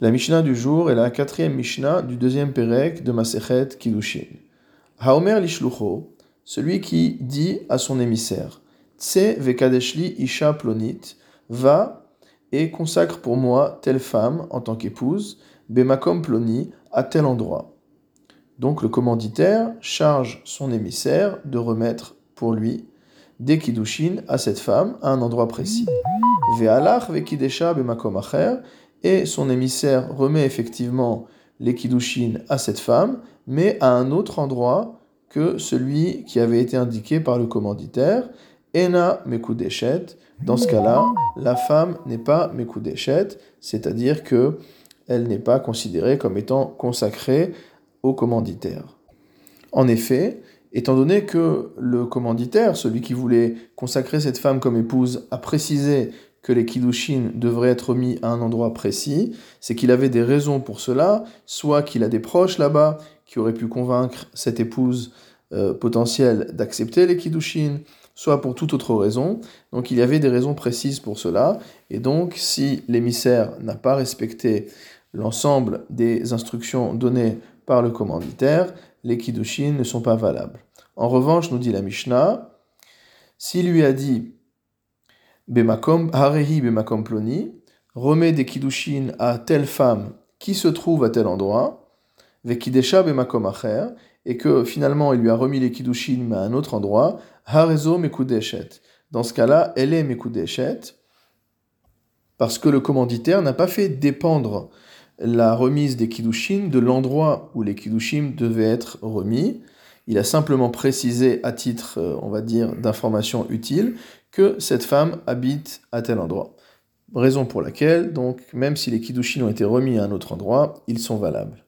La Mishnah du jour est la quatrième Mishnah du deuxième Perek de Masechet Kiddushin. Haomer lishlucho, celui qui dit à son émissaire, Tse vekadeshli isha plonit, va et consacre pour moi telle femme en tant qu'épouse, bemakom ploni, à tel endroit. Donc le commanditaire charge son émissaire de remettre pour lui des kiddushin à cette femme à un endroit précis. Ve'alach vekidesha bemakom acher, et son émissaire remet effectivement les kiddushin à cette femme, mais à un autre endroit que celui qui avait été indiqué par le commanditaire. Ena mekudeshet. Dans ce cas-là, la femme n'est pas mekudeshet, c'est-à-dire que elle n'est pas considérée comme étant consacrée au commanditaire. En effet, étant donné que le commanditaire, celui qui voulait consacrer cette femme comme épouse, a précisé que les kiddushin devraient être mis à un endroit précis, c'est qu'il avait des raisons pour cela, soit qu'il a des proches là-bas qui auraient pu convaincre cette épouse euh, potentielle d'accepter les kiddushin, soit pour toute autre raison. Donc il y avait des raisons précises pour cela, et donc si l'émissaire n'a pas respecté l'ensemble des instructions données par le commanditaire, les kiddushin ne sont pas valables. En revanche, nous dit la Mishnah, s'il lui a dit Bemakom, Harehi Bemakom Ploni, remet des kiddushin à telle femme qui se trouve à tel endroit, Vekidesha Bemakom et que finalement il lui a remis les kiddushin à un autre endroit, Harezo Mekudeshet. Dans ce cas-là, elle est Mekudeshet, parce que le commanditaire n'a pas fait dépendre la remise des kiddushin de l'endroit où les kiddushin devaient être remis. Il a simplement précisé à titre, euh, on va dire, d'information utile que cette femme habite à tel endroit. Raison pour laquelle, donc, même si les kiddushin ont été remis à un autre endroit, ils sont valables.